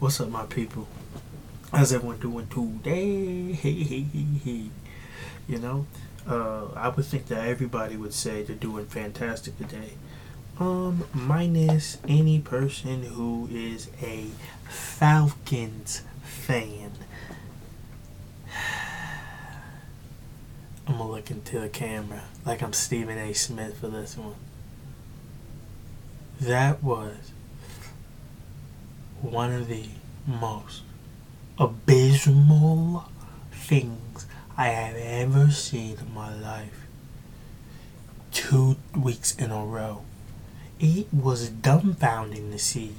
What's up, my people? How's everyone doing today? Hey, hey, hey, hey. You know, uh, I would think that everybody would say they're doing fantastic today. Um, minus any person who is a Falcons fan. I'm gonna look into the camera like I'm Stephen A. Smith for this one. That was one of the most abysmal things I have ever seen in my life. Two weeks in a row. It was dumbfounding to see.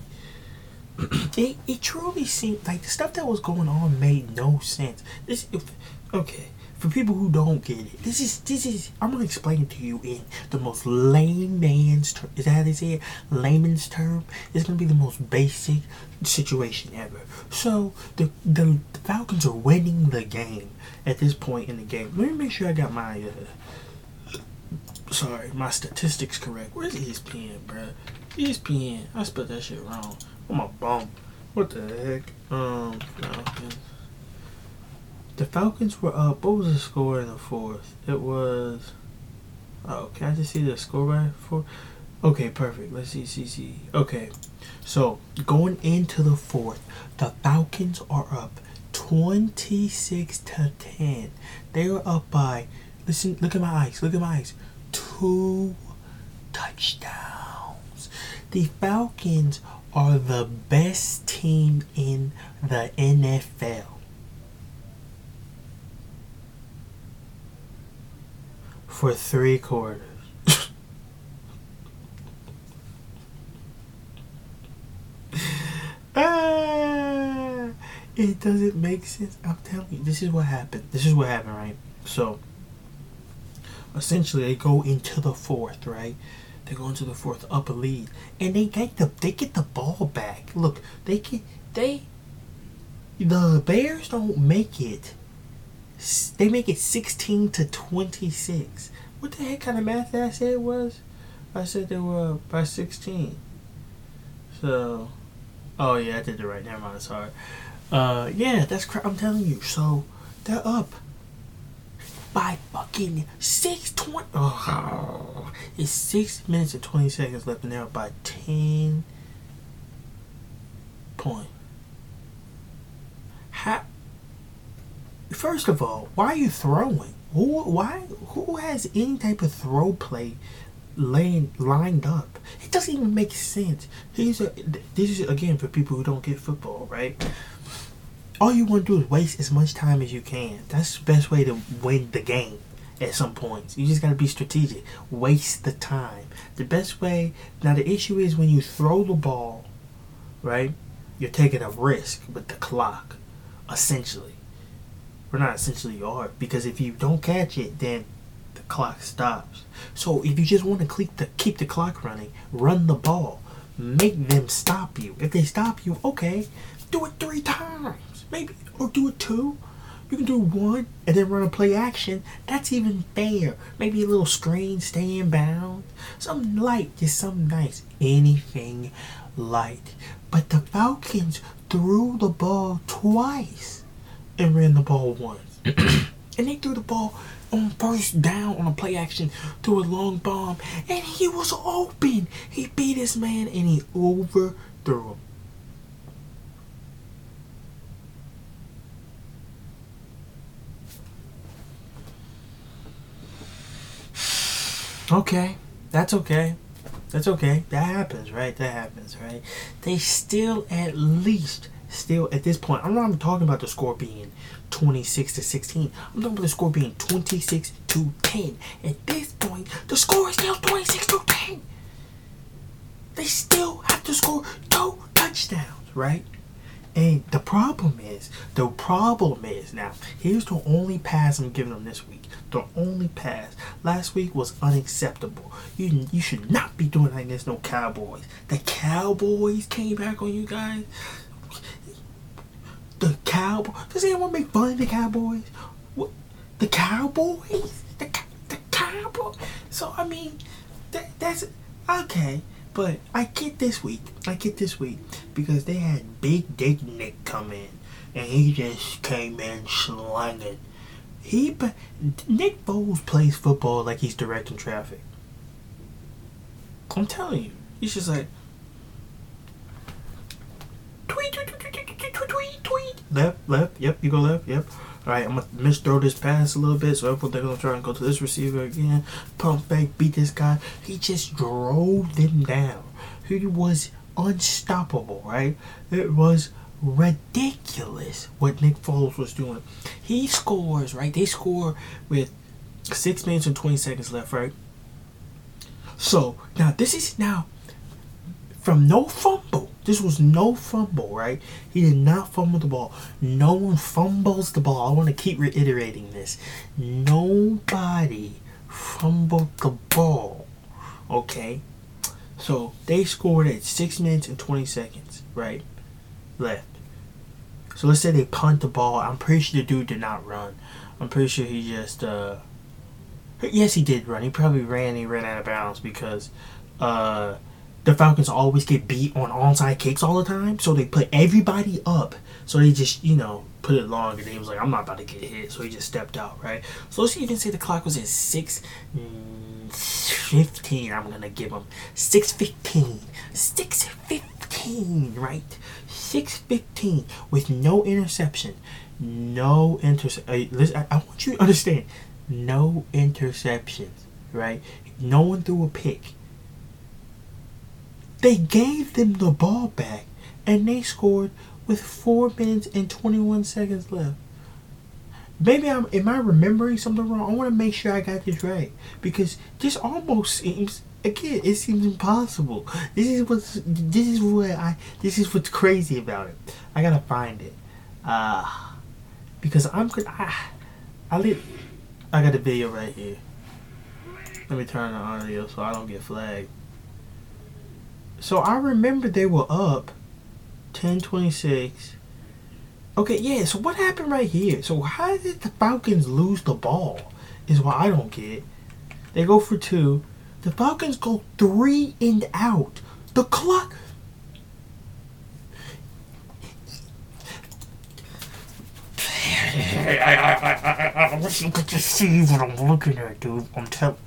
it, it truly seemed like the stuff that was going on made no sense. This, if, okay, for people who don't get it, this is this is I'm gonna explain it to you in the most layman's term. Is that how they say it? Layman's term. It's gonna be the most basic situation ever. So the the, the Falcons are winning the game at this point in the game. Let me make sure I got my uh, sorry my statistics correct. Where's ESPN, bro? ESPN. I spelled that shit wrong. On my bum. What the heck? Um, Falcons. The Falcons were up. What was the score in the fourth? It was. Oh, can I just see the score by four? Okay, perfect. Let's see, see, see. Okay, so going into the fourth, the Falcons are up 26 to 10. They were up by, listen, look at my eyes, look at my eyes, two touchdowns. The Falcons are the best team in the NFL. For three quarters. ah, it doesn't make sense. I'm telling you, this is what happened. This is what happened, right? So, essentially, they go into the fourth, right? They go into the fourth upper lead, and they get the they get the ball back. Look, they get they. The Bears don't make it. They make it sixteen to twenty six. What the heck kind of math did I say it was? I said they were by sixteen. So, oh yeah, I did it right. Never mind. Sorry. Uh, yeah, that's crap. I'm telling you. So they're up by fucking six twenty. Oh, it's six minutes and twenty seconds left, and they're up by ten point. How? First of all, why are you throwing? Who? Why? Who has any type of throw play laying lined up? It doesn't even make sense. These are this is again for people who don't get football, right? All you want to do is waste as much time as you can. That's the best way to win the game. At some points, you just gotta be strategic. Waste the time. The best way. Now the issue is when you throw the ball, right? You're taking a risk with the clock, essentially. We're not essentially you are because if you don't catch it, then the clock stops. So if you just want to keep the keep the clock running, run the ball, make them stop you. If they stop you, okay, do it three times, maybe, or do it two. You can do one and then run a play action. That's even fair. Maybe a little screen, stay in bounds, something light, just something nice. Anything light. But the Falcons threw the ball twice and ran the ball once. and they threw the ball on first down on a play action to a long bomb, and he was open. He beat his man and he overthrew him. Okay, that's okay. That's okay. That happens, right? That happens, right? They still at least still at this point, I'm not even talking about the score being 26 to 16. I'm talking about the score being 26 to 10. At this point, the score is still 26 to 10. They still have to score two touchdowns, right? And the problem is, the problem is now, here's the only pass I'm giving them this week. The only pass. Last week was unacceptable. You you should not be doing like this, no Cowboys. The Cowboys came back on you guys. The Cowboys. Does anyone make fun of the Cowboys? What? The Cowboys? The, the Cowboys? So, I mean, that, that's okay. But I get this week. I get this week. because they had Big Dick Nick come in, and he just came in slanging. He, Nick Foles plays football like he's directing traffic. I'm telling you, he's just like tweet. Left, left. Yep, you go left. Yep. All right, I'm gonna misthrow this pass a little bit, so everyone they're gonna try and go to this receiver again. Pump fake, beat this guy. He just drove them down. He was unstoppable, right? It was ridiculous what Nick Foles was doing. He scores, right? They score with six minutes and 20 seconds left, right? So now this is now from no fumble. This was no fumble, right? He did not fumble the ball. No one fumbles the ball. I want to keep reiterating this. Nobody fumbled the ball. Okay? So they scored at 6 minutes and 20 seconds, right? Left. So let's say they punt the ball. I'm pretty sure the dude did not run. I'm pretty sure he just uh Yes, he did run. He probably ran. He ran out of bounds because uh the Falcons always get beat on onside kicks all the time, so they put everybody up. So they just, you know, put it long, and he was like, I'm not about to get hit, so he just stepped out, right? So let's even say the clock was at 6 mm, 15. I'm gonna give him 615. 615, right? 615 with no interception. No interception. Listen, I, I want you to understand no interceptions, right? No one threw a pick they gave them the ball back and they scored with 4 minutes and 21 seconds left. Maybe I'm am I remembering something wrong? I want to make sure I got this right because this almost seems again it seems impossible. This is what's this is what I this is what's crazy about it. I gotta find it, uh, because I'm I I lit, I got a video right here. Let me turn the audio so I don't get flagged. So I remember they were up 1026. Okay, yeah, so what happened right here? So how did the Falcons lose the ball? Is what I don't get. They go for two. The Falcons go three and out. The clock. I, I, I, I, wish you could just see what I'm looking at, dude. I'm telling.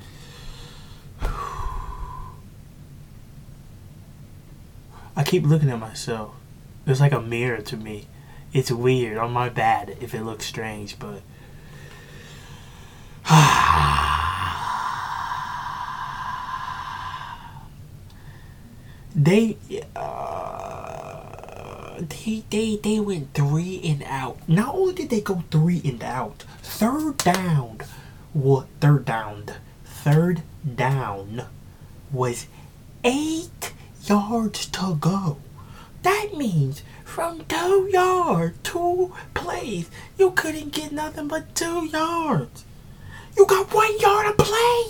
I keep looking at myself. It's like a mirror to me. It's weird on my bad if it looks strange, but they uh, they they they went three and out. Not only did they go three and out, third down, what third down, third down was eight yards to go. That means from two yards, two plays, you couldn't get nothing but two yards. You got one yard to play.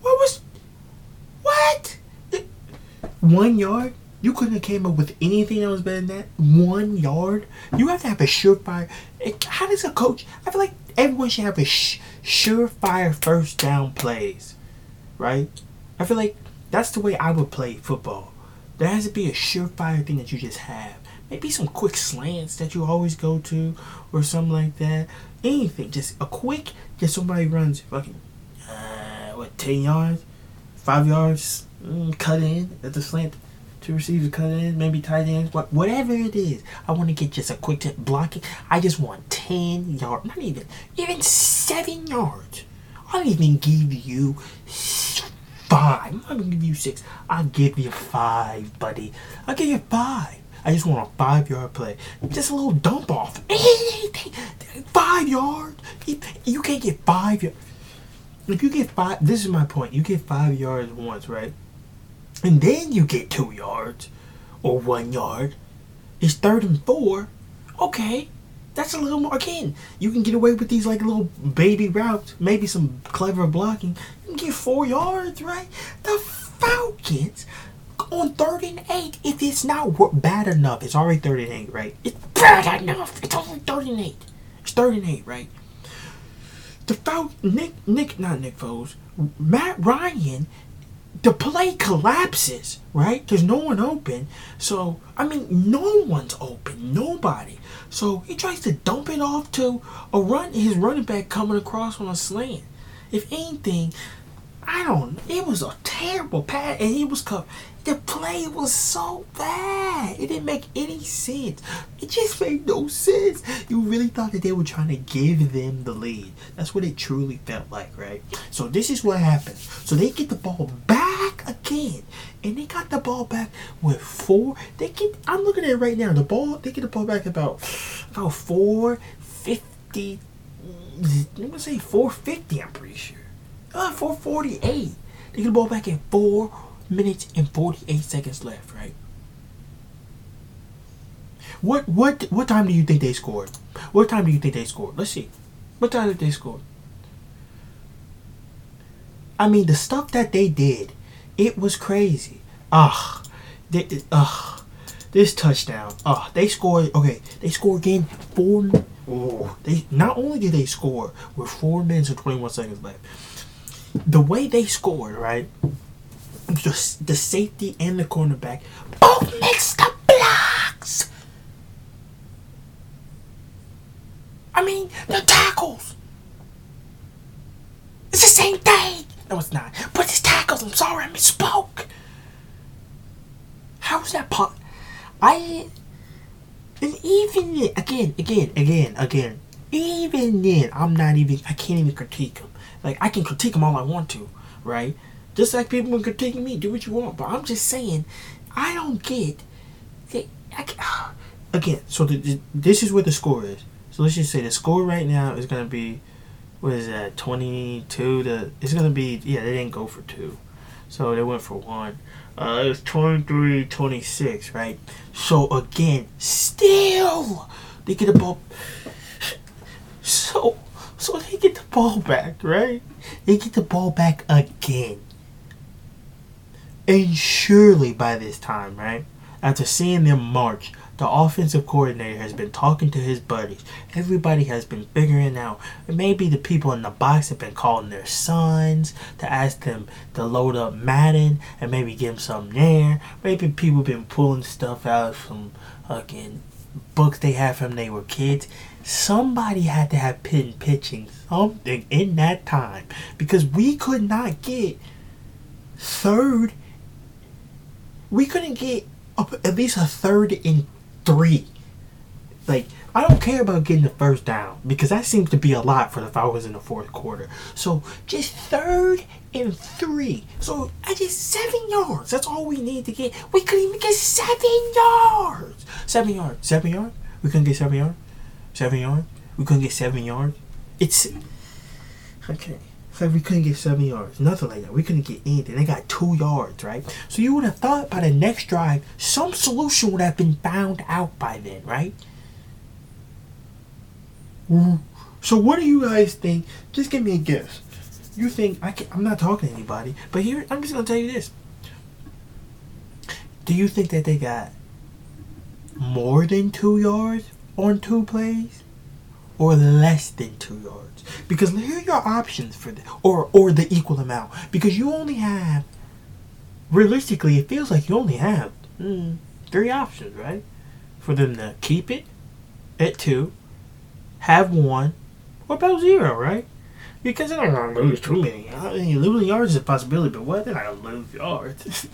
What was. What? One yard? You couldn't have came up with anything that was better than that. One yard. You have to have a surefire. How does a coach? I feel like everyone should have a surefire first down plays right? I feel like that's the way I would play football. There has to be a surefire thing that you just have. Maybe some quick slants that you always go to, or something like that. Anything, just a quick. Just somebody runs fucking uh, what ten yards, five yards, mm, cut in at the slant. Two receivers cut in, maybe tight ends, what, whatever it is. I want to get just a quick t- blocking. I just want ten yards, not even, even seven yards. I'll even give you five. I'm not gonna give you six. I'll give you five, buddy. I'll give you five. I just want a five yard play. Just a little dump off. Five yards. You can't get five yards. If you get five, this is my point. You get five yards once, right? And then you get two yards or one yard. It's third and four. Okay, that's a little more. Again, you can get away with these like little baby routes, maybe some clever blocking. You can get four yards, right? The Falcons on third and eight. If it's not bad enough, it's already third and eight, right? It's bad enough. It's only third and eight. It's third and eight, right? The Fal Nick Nick not Nick Foles, Matt Ryan the play collapses, right? There's no one open. So, I mean, no one's open. Nobody. So he tries to dump it off to a run his running back coming across on a slant. If anything, I don't it was a terrible pass and he was covered. The play was so bad. It didn't make any sense. It just made no sense. You really thought that they were trying to give them the lead. That's what it truly felt like, right? So this is what happened. So they get the ball back again. And they got the ball back with four. They get I'm looking at it right now. The ball they get the ball back about about four fifty I'm gonna say four fifty, I'm pretty sure. Uh, 448. They get the ball back at four minutes and 48 seconds left, right? What what what time do you think they scored? What time do you think they scored? Let's see. What time did they score? I mean, the stuff that they did, it was crazy. Ugh, they, ugh, this touchdown. Ugh, they scored. Okay, they scored again. Four. Oh, they not only did they score with four minutes and twenty one seconds left. The way they scored, right? The, the safety and the cornerback both mixed the blocks. I mean, the tackles. It's the same thing. No, it's not. But it's tackles. I'm sorry, I misspoke. How's that pot? I. And even then, again, again, again, again, even then, I'm not even, I can't even critique him. Like, I can critique him all I want to, right? Just like people are critiquing me, do what you want. But I'm just saying, I don't get. That, I, again, so the, the, this is what the score is. So let's just say the score right now is gonna be, what is that, 22 to, it's gonna be, yeah, they didn't go for two. So they went for one. Uh, it was 23 26, right? So again, still, they get the ball. So, so they get the ball back, right? They get the ball back again. And surely by this time, right, after seeing them march, the offensive coordinator has been talking to his buddies. Everybody has been figuring out. Maybe the people in the box have been calling their sons to ask them to load up Madden and maybe give them something there. Maybe people been pulling stuff out from again books they had from they were kids. Somebody had to have been pitching something in that time because we could not get third we couldn't get up at least a third and three. Like, I don't care about getting the first down because that seems to be a lot for the Falcons in the fourth quarter. So just third and three. So I just seven yards. That's all we need to get. We couldn't even get seven yards. Seven yards. Seven yards. We couldn't get seven yards. Seven yards. We couldn't get seven yards. It's okay. It's like we couldn't get seven yards. Nothing like that. We couldn't get anything. They got two yards, right? So you would have thought by the next drive, some solution would have been found out by then, right? So what do you guys think? Just give me a guess. You think I can I'm not talking to anybody, but here I'm just gonna tell you this. Do you think that they got more than two yards on two plays? Or less than two yards? Because here are your options for the or or the equal amount. Because you only have realistically it feels like you only have mm, three options, right? For them to keep it at two, have one, or about zero, right? Because they're not gonna lose too many. I mean, losing yards is a possibility, but what? They're not gonna lose yards.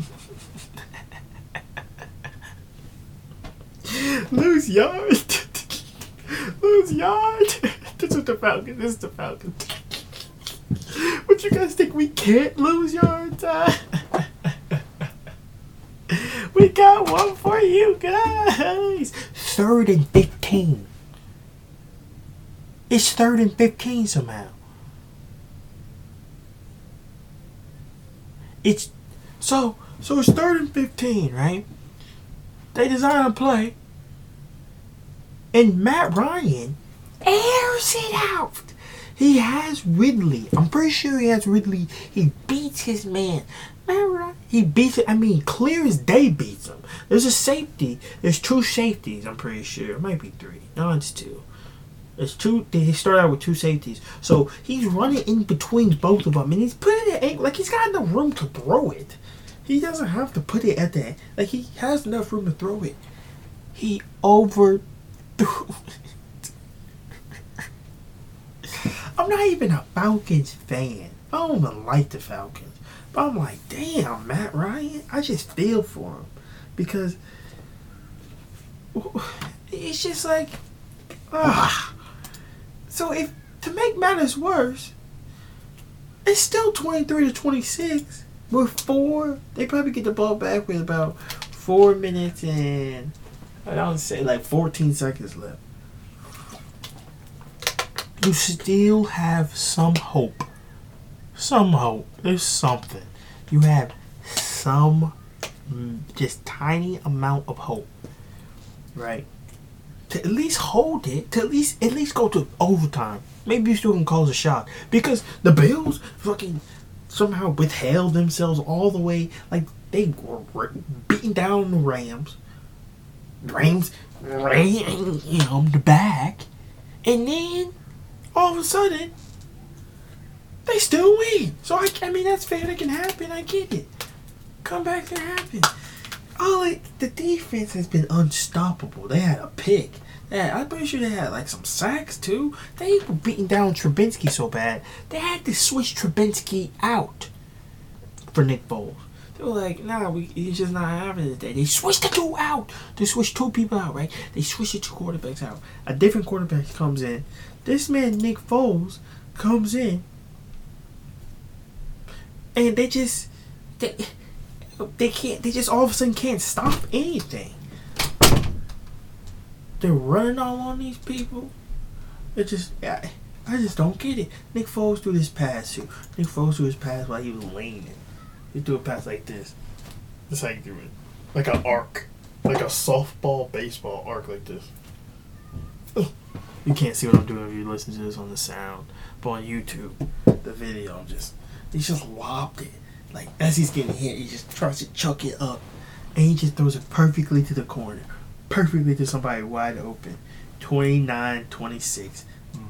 lose yards. Lose yards. This is the Falcon. This is the Falcon. What you guys think we can't lose yards? Uh, we got one for you guys. Third and fifteen. It's third and fifteen somehow. It's so so it's third and fifteen, right? They design a play, and Matt Ryan airs it out. He has Ridley. I'm pretty sure he has Ridley. He beats his man. He beats it. I mean, clear as day beats him. There's a safety. There's two safeties. I'm pretty sure. It might be three. No, it's two. It's two. He started out with two safeties, so he's running in between both of them, and he's putting it like he's got enough room to throw it. He doesn't have to put it at the like he has enough room to throw it. He I'm not even a Falcons fan. I don't even like the Falcons, but I'm like, damn, Matt Ryan. I just feel for him because it's just like, ah. So if to make matters worse, it's still 23 to 26 with four. They probably get the ball back with about four minutes and I don't say like 14 seconds left. You still have some hope. Some hope. There's something. You have some mm, just tiny amount of hope. Right? to at least hold it, to at least at least go to overtime. Maybe you still can cause a shot because the Bills fucking somehow withheld themselves all the way. Like they were beating down the Rams. Rams rammed back, and then all of a sudden they still win. So I, I mean that's fair. That can happen. I get it. Come back can happen. Oh, like the defense has been unstoppable. They had a pick. Yeah, I'm pretty sure they had like some sacks too. They were beating down Trubinsky so bad they had to switch Trubinsky out for Nick Foles. They were like, nah, we just not having it today. They switched the two out. They switched two people out, right? They switched the two quarterbacks out. A different quarterback comes in. This man, Nick Foles, comes in. And they just they they can't they just all of a sudden can't stop anything. They're running all on these people. It just I, I just don't get it. Nick Foles threw this pass too. Nick Foles threw his pass while he was leaning. He threw a pass like this. That's how he threw it. Like an arc. Like a softball baseball arc like this. You can't see what I'm doing if you listen to this on the sound. But on YouTube, the video I'm just he just lobbed it. Like as he's getting hit, he just tries to chuck it up, and he just throws it perfectly to the corner, perfectly to somebody wide open. 29-26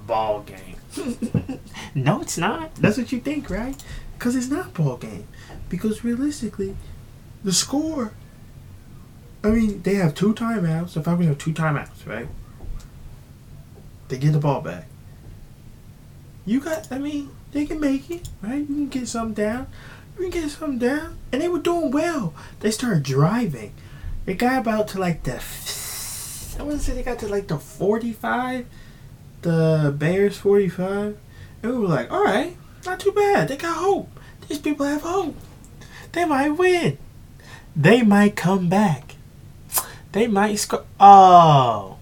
ball game. no, it's not. That's what you think, right? Because it's not ball game. Because realistically, the score. I mean, they have two timeouts. The Falcons have two timeouts, right? They get the ball back. You got. I mean, they can make it, right? You can get something down. You can get something down. And they were doing well. They started driving. They got about to like the. I want to say they got to like the 45. The Bears 45. And we were like, alright, not too bad. They got hope. These people have hope. They might win. They might come back. They might score. Oh.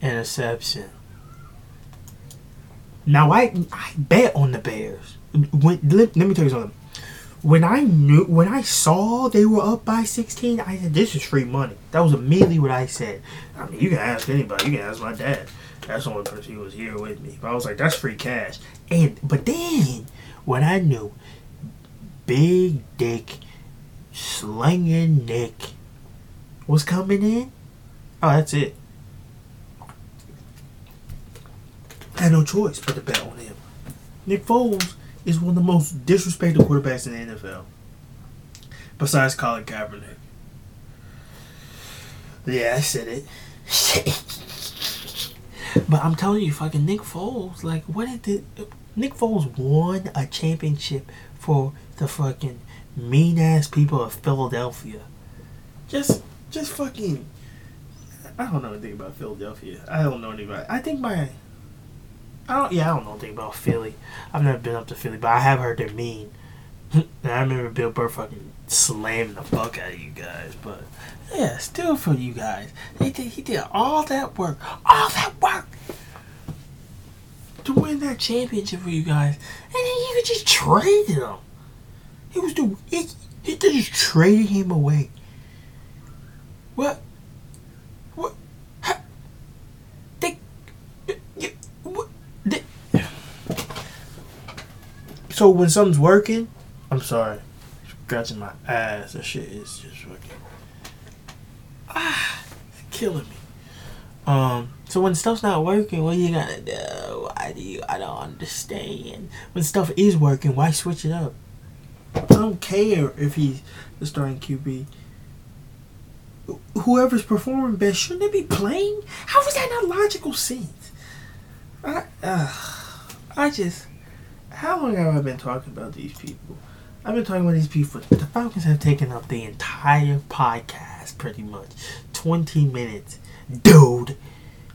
Interception. Now I I bet on the Bears when, let, let me tell you something. When I knew, when I saw they were up by 16, I said, "This is free money." That was immediately what I said. I mean, you can ask anybody. You can ask my dad. That's the only person who was here with me. But I was like, "That's free cash." And but then what I knew, Big Dick, slinging Nick, was coming in. Oh, that's it. I had no choice but to bet on him. Nick Foles is one of the most disrespected quarterbacks in the NFL. Besides Colin Kaepernick. Yeah, I said it. but I'm telling you, fucking Nick Foles, like, what did Nick Foles won a championship for the fucking mean ass people of Philadelphia. Just, just fucking. I don't know anything about Philadelphia. I don't know anything about. I think my I don't. Yeah, I don't know anything about Philly. I've never been up to Philly, but I have heard they're mean. I remember Bill Burr fucking slamming the fuck out of you guys. But yeah, still for you guys, they did. He did all that work, all that work to win that championship for you guys, and then you could just trade him. He was doing. He, he just traded him away. What? What? What? So when something's working, I'm sorry, scratching my ass. That shit is just fucking ah, killing me. Um, so when stuff's not working, what you gotta do? Why do you? I don't understand. When stuff is working, why switch it up? I don't care if he's the starting QB. Whoever's performing best, shouldn't they be playing? How is that not logical sense? I, uh, I just, how long have I been talking about these people? I've been talking about these people. The Falcons have taken up the entire podcast, pretty much, twenty minutes, dude.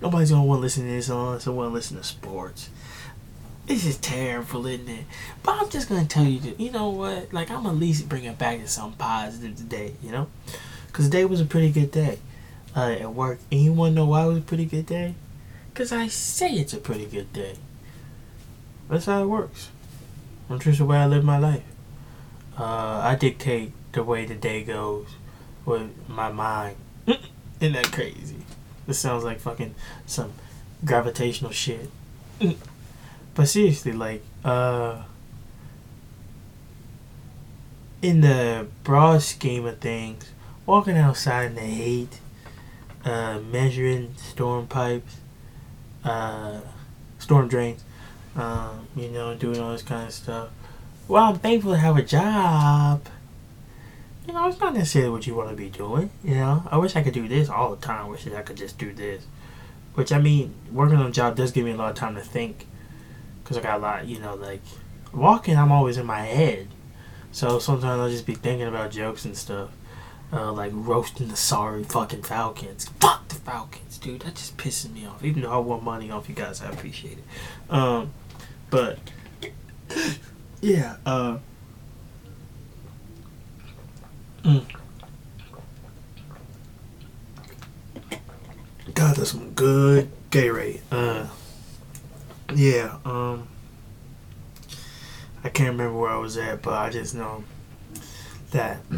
Nobody's gonna want to listen to this unless they want to listen to sports. This is terrible, isn't it? But I'm just gonna tell you that you know what? Like I'm at least bring it back to some positive today, you know? Cause today was a pretty good day uh, at work. Wanna know why it was a pretty good day? Cause I say it's a pretty good day. That's how it works. I'm just the way I live my life. Uh, I dictate the way the day goes with my mind. Isn't that crazy? This sounds like fucking some gravitational shit. but seriously, like, uh, in the broad scheme of things, walking outside in the heat, uh, measuring storm pipes, uh, storm drains, um, you know, doing all this kind of stuff. Well, I'm thankful to have a job. You know, it's not necessarily what you want to be doing. You know, I wish I could do this all the time. I wish I could just do this. Which I mean, working on a job does give me a lot of time to think, because I got a lot. You know, like walking, I'm always in my head. So sometimes I'll just be thinking about jokes and stuff. Uh, like roasting the sorry fucking Falcons. Fuck the Falcons, dude. That just pisses me off. Even though I want money off you guys, I appreciate it. Um, but yeah, uh, mm. God, that's some good Gatorade. Uh, yeah, um, I can't remember where I was at, but I just know that.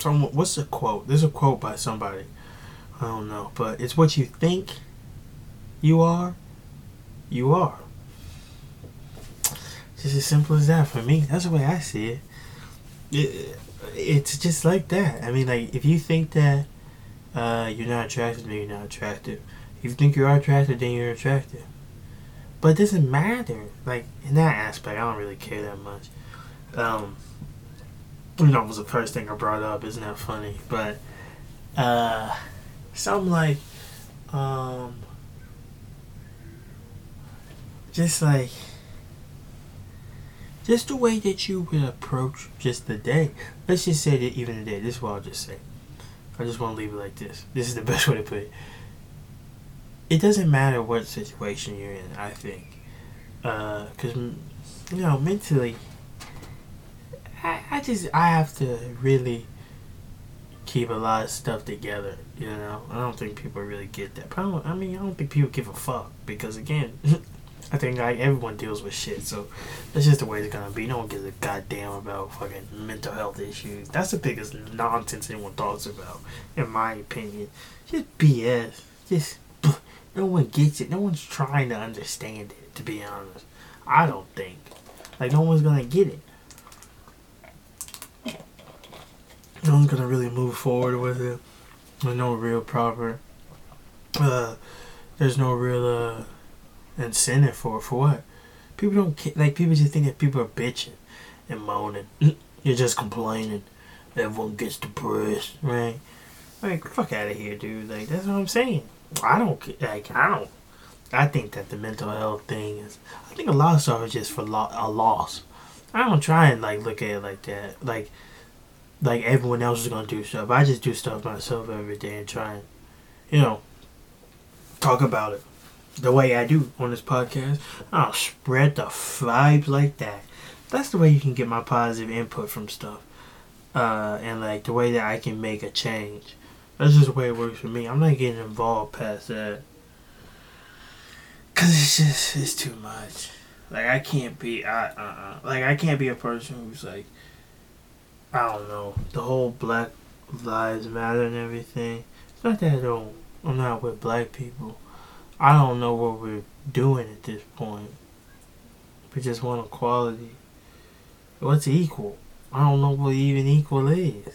Some, what's the quote? There's a quote by somebody. I don't know, but it's what you think you are, you are. Just as simple as that for me. That's the way I see it. it it's just like that. I mean, like if you think that uh, you're not attractive, then you're not attractive. If you think you are attractive, then you're attractive. But it doesn't matter. Like in that aspect, I don't really care that much. Um, you know, it was the first thing I brought up. Isn't that funny? But uh, something like um, just like just the way that you would approach just the day. Let's just say that even the day. This is what I'll just say. I just want to leave it like this. This is the best way to put it. It doesn't matter what situation you're in. I think, because uh, you know, mentally, I, I just I have to really keep a lot of stuff together. You know, I don't think people really get that. I mean, I don't think people give a fuck because again. I think like everyone deals with shit, so that's just the way it's gonna be. No one gives a goddamn about fucking mental health issues. That's the biggest nonsense anyone talks about, in my opinion. Just BS. Just no one gets it. No one's trying to understand it. To be honest, I don't think like no one's gonna get it. No one's gonna really move forward with it. There's no real proper. Uh, there's no real uh incentive for for what? People don't like people just think that people are bitching and moaning. You're just complaining. Everyone gets depressed, right? Like fuck out of here, dude. Like that's what I'm saying. I don't like I don't. I think that the mental health thing is. I think a lot of stuff is just for lo- a loss. I don't try and like look at it like that. Like like everyone else is gonna do stuff. I just do stuff myself every day and try and you know talk about it the way I do on this podcast. I'll spread the vibes like that. That's the way you can get my positive input from stuff. Uh, and like the way that I can make a change. That's just the way it works for me. I'm not getting involved past that. Cause it's just it's too much. Like I can't be I uh uh like I can't be a person who's like I don't know the whole Black Lives Matter and everything. It's not that I don't I'm not with black people. I don't know what we're doing at this point. We just want equality. What's equal? I don't know what even equal is.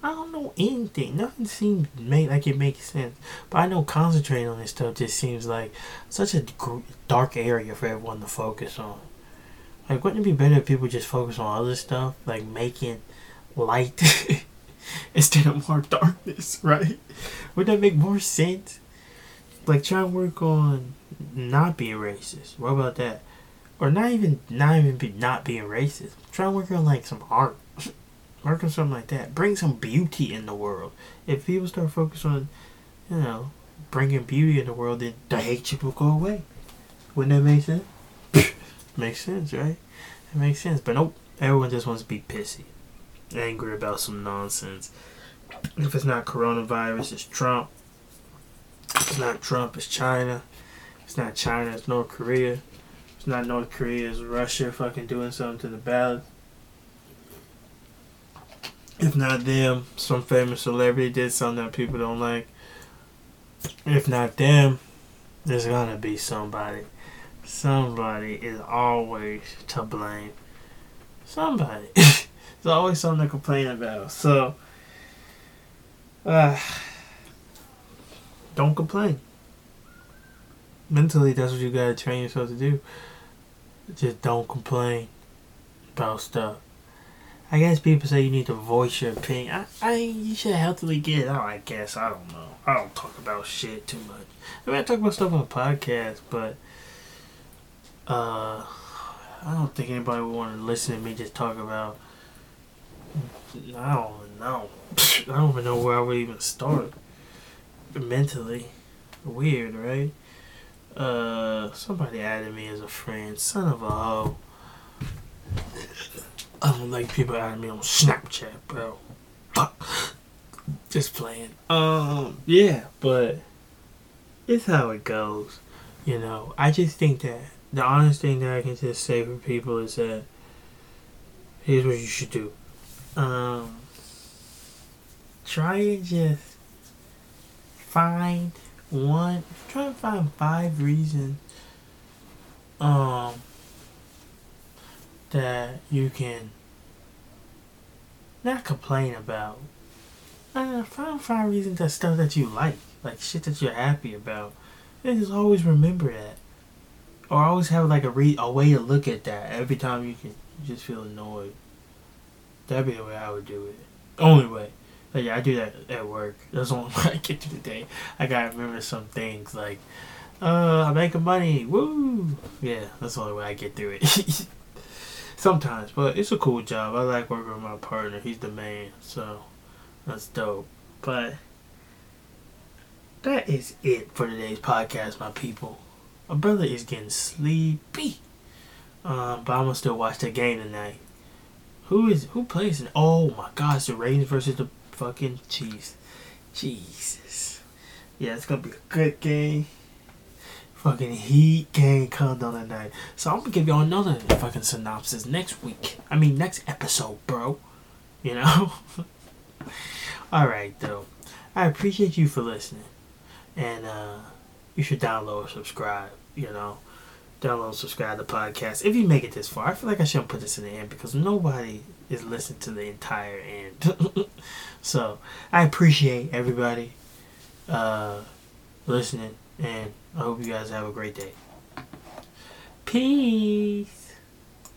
I don't know anything. Nothing seems make like it makes sense. But I know concentrating on this stuff just seems like such a dark area for everyone to focus on. Like, wouldn't it be better if people just focus on other stuff, like making light instead of more darkness, right? Would that make more sense? Like, try and work on not being racist. What about that? Or not even not even be not being racist. Try and work on like some art. work on something like that. Bring some beauty in the world. If people start focusing on, you know, bringing beauty in the world, then the shit will go away. Wouldn't that make sense? makes sense, right? It makes sense. But nope, everyone just wants to be pissy, angry about some nonsense. If it's not coronavirus, it's Trump. It's not Trump, it's China. It's not China, it's North Korea. It's not North Korea, it's Russia fucking doing something to the ballot. If not them, some famous celebrity did something that people don't like. If not them, there's gonna be somebody somebody is always to blame. Somebody. There's always something to complain about. So, uh, don't complain. Mentally, that's what you gotta train yourself to do. Just don't complain about stuff. I guess people say you need to voice your opinion. I, I you should healthily get out. I guess I don't know. I don't talk about shit too much. I mean, I talk about stuff on the podcast, but uh, I don't think anybody would want to listen to me just talk about. I don't know. I don't even know where I would even start. Mentally, weird, right? Uh, somebody added me as a friend. Son of a hoe. I don't like people adding me on Snapchat, bro. Fuck. Just playing. Um, yeah, but it's how it goes. You know, I just think that the honest thing that I can just say for people is that here's what you should do. Um, try and just find one. Try to find five reasons. Um, that you can not complain about. Uh, find five reasons that stuff that you like, like shit that you're happy about, and just always remember that or always have like a re a way to look at that every time you can you just feel annoyed. That'd be the way I would do it. Only way. Like yeah, I do that at work. That's the only way I get through the day. I gotta remember some things like, uh, I'm making money. Woo! Yeah, that's the only way I get through it. Sometimes, but it's a cool job. I like working with my partner. He's the man, so that's dope. But that is it for today's podcast, my people. My brother is getting sleepy. Um, but I'm gonna still watch the game tonight. Who is who plays it? Oh my gosh, the Ravens versus the fucking Chiefs. Jesus. Yeah, it's gonna be a good game. Fucking heat game coming down tonight. So I'm gonna give y'all another fucking synopsis next week. I mean next episode, bro. You know? Alright though. I appreciate you for listening. And uh you should download or subscribe. You know, download, subscribe to the podcast. If you make it this far, I feel like I shouldn't put this in the end because nobody is listening to the entire end. so I appreciate everybody uh, listening, and I hope you guys have a great day. Peace.